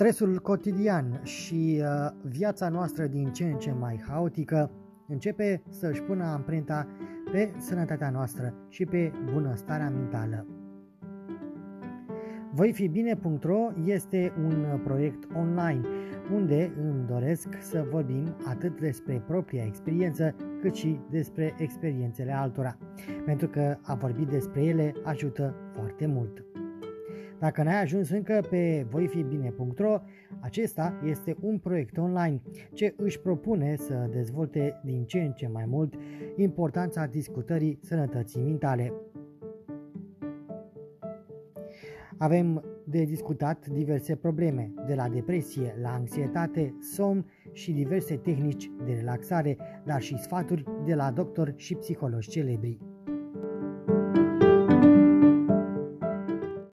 Stresul cotidian și uh, viața noastră din ce în ce mai haotică începe să își pună amprenta pe sănătatea noastră și pe bunăstarea mentală. Voifibine.ro este un proiect online unde îmi doresc să vorbim atât despre propria experiență cât și despre experiențele altora, pentru că a vorbi despre ele ajută foarte mult. Dacă n-ai ajuns încă pe voifibine.ro, acesta este un proiect online ce își propune să dezvolte din ce în ce mai mult importanța discutării sănătății mentale. Avem de discutat diverse probleme, de la depresie la anxietate, somn și diverse tehnici de relaxare, dar și sfaturi de la doctori și psihologi celebri.